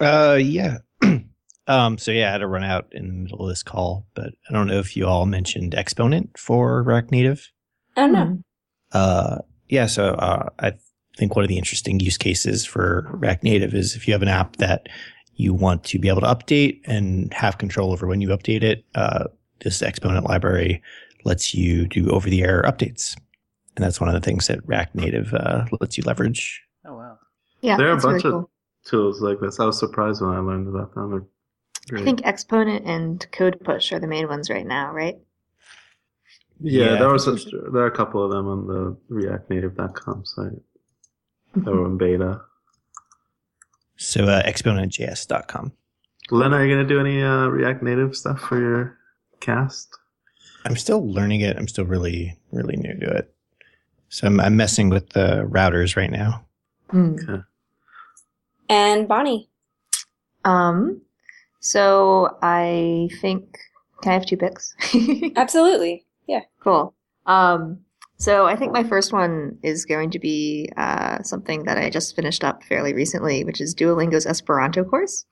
Uh, yeah. um, so yeah, I had to run out in the middle of this call, but I don't know if you all mentioned Exponent for React Native. I don't know. Hmm. Uh, yeah, so uh, I think one of the interesting use cases for React Native is if you have an app that you want to be able to update and have control over when you update it, uh, this Exponent library lets you do over the air updates. And that's one of the things that React Native uh, lets you leverage. Oh wow. Yeah, There are a that's really bunch of cool. tools like this. I was surprised when I learned about them. They're I think Exponent and CodePush are the main ones right now, right? yeah, Yeah, there I was a, there are a couple of them on the ReactNative.com site that were in beta. So uh, exponentjs.com. Len, are you gonna do any uh, React Native stuff for your cast? I'm still learning it. I'm still really, really new to it. So I'm, I'm messing with the routers right now. Hmm. And Bonnie. Um, so I think can I have two picks? Absolutely. Yeah. cool. Um, so I think my first one is going to be uh, something that I just finished up fairly recently, which is Duolingo's Esperanto course.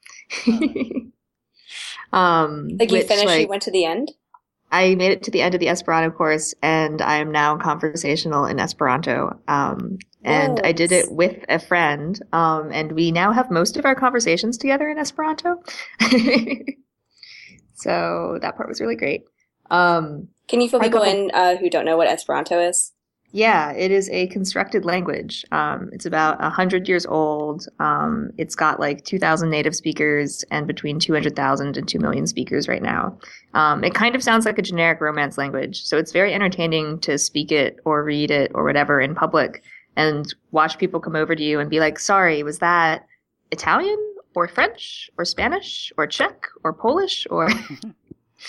um, Like you which, finished, you went to the end? I made it to the end of the Esperanto course, and I am now conversational in Esperanto. Um, and I did it with a friend, um, and we now have most of our conversations together in Esperanto. so that part was really great. Um, Can you fill people in uh, who don't know what Esperanto is? Yeah, it is a constructed language. Um, it's about a hundred years old. Um, it's got like two thousand native speakers and between 200,000 and 2 million speakers right now. Um, it kind of sounds like a generic Romance language, so it's very entertaining to speak it or read it or whatever in public and watch people come over to you and be like, "Sorry, was that Italian or French or Spanish or Czech or Polish or?"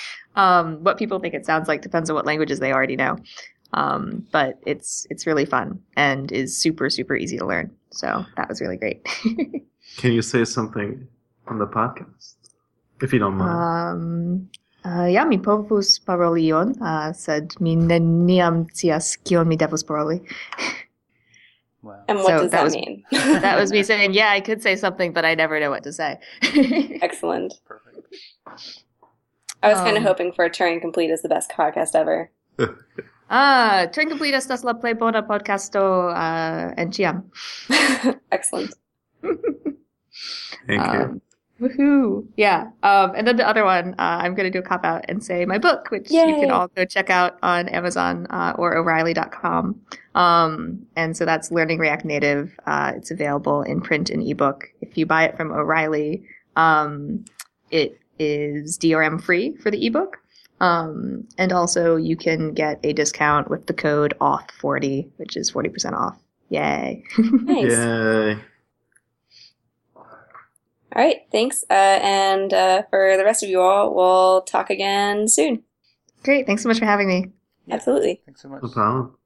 um, what people think it sounds like depends on what languages they already know. Um, but it's it's really fun and is super super easy to learn. So that was really great. Can you say something on the podcast, if you don't mind? um, uh, yeah, mi povus paroli ion, uh, sed mi neniam scias kion mi devus paroli. Wow. And what So does that that, was- mean? that was me saying, yeah, I could say something, but I never know what to say. Excellent. Perfect. I was kind of Um, hoping for a Turing-Incomplete is the best podcast ever. Ah, Trin complete estas la play bona podcasto uh, en ciam. Excellent. Thank you. Um, woohoo! Yeah. Um, and then the other one, uh, I'm going to do a cop out and say my book, which you can all go check out on Amazon uh, or O'Reilly.com. Um, and so that's Learning React Native. Uh, it's available in print and ebook. If you buy it from O'Reilly, um, it is DRM free for the ebook. Um, and also you can get a discount with the code OFF40, which is 40% off. Yay. Nice. Yay. All right. Thanks. Uh, and uh, for the rest of you all, we'll talk again soon. Great. Thanks so much for having me. Absolutely. Thanks so much. No problem.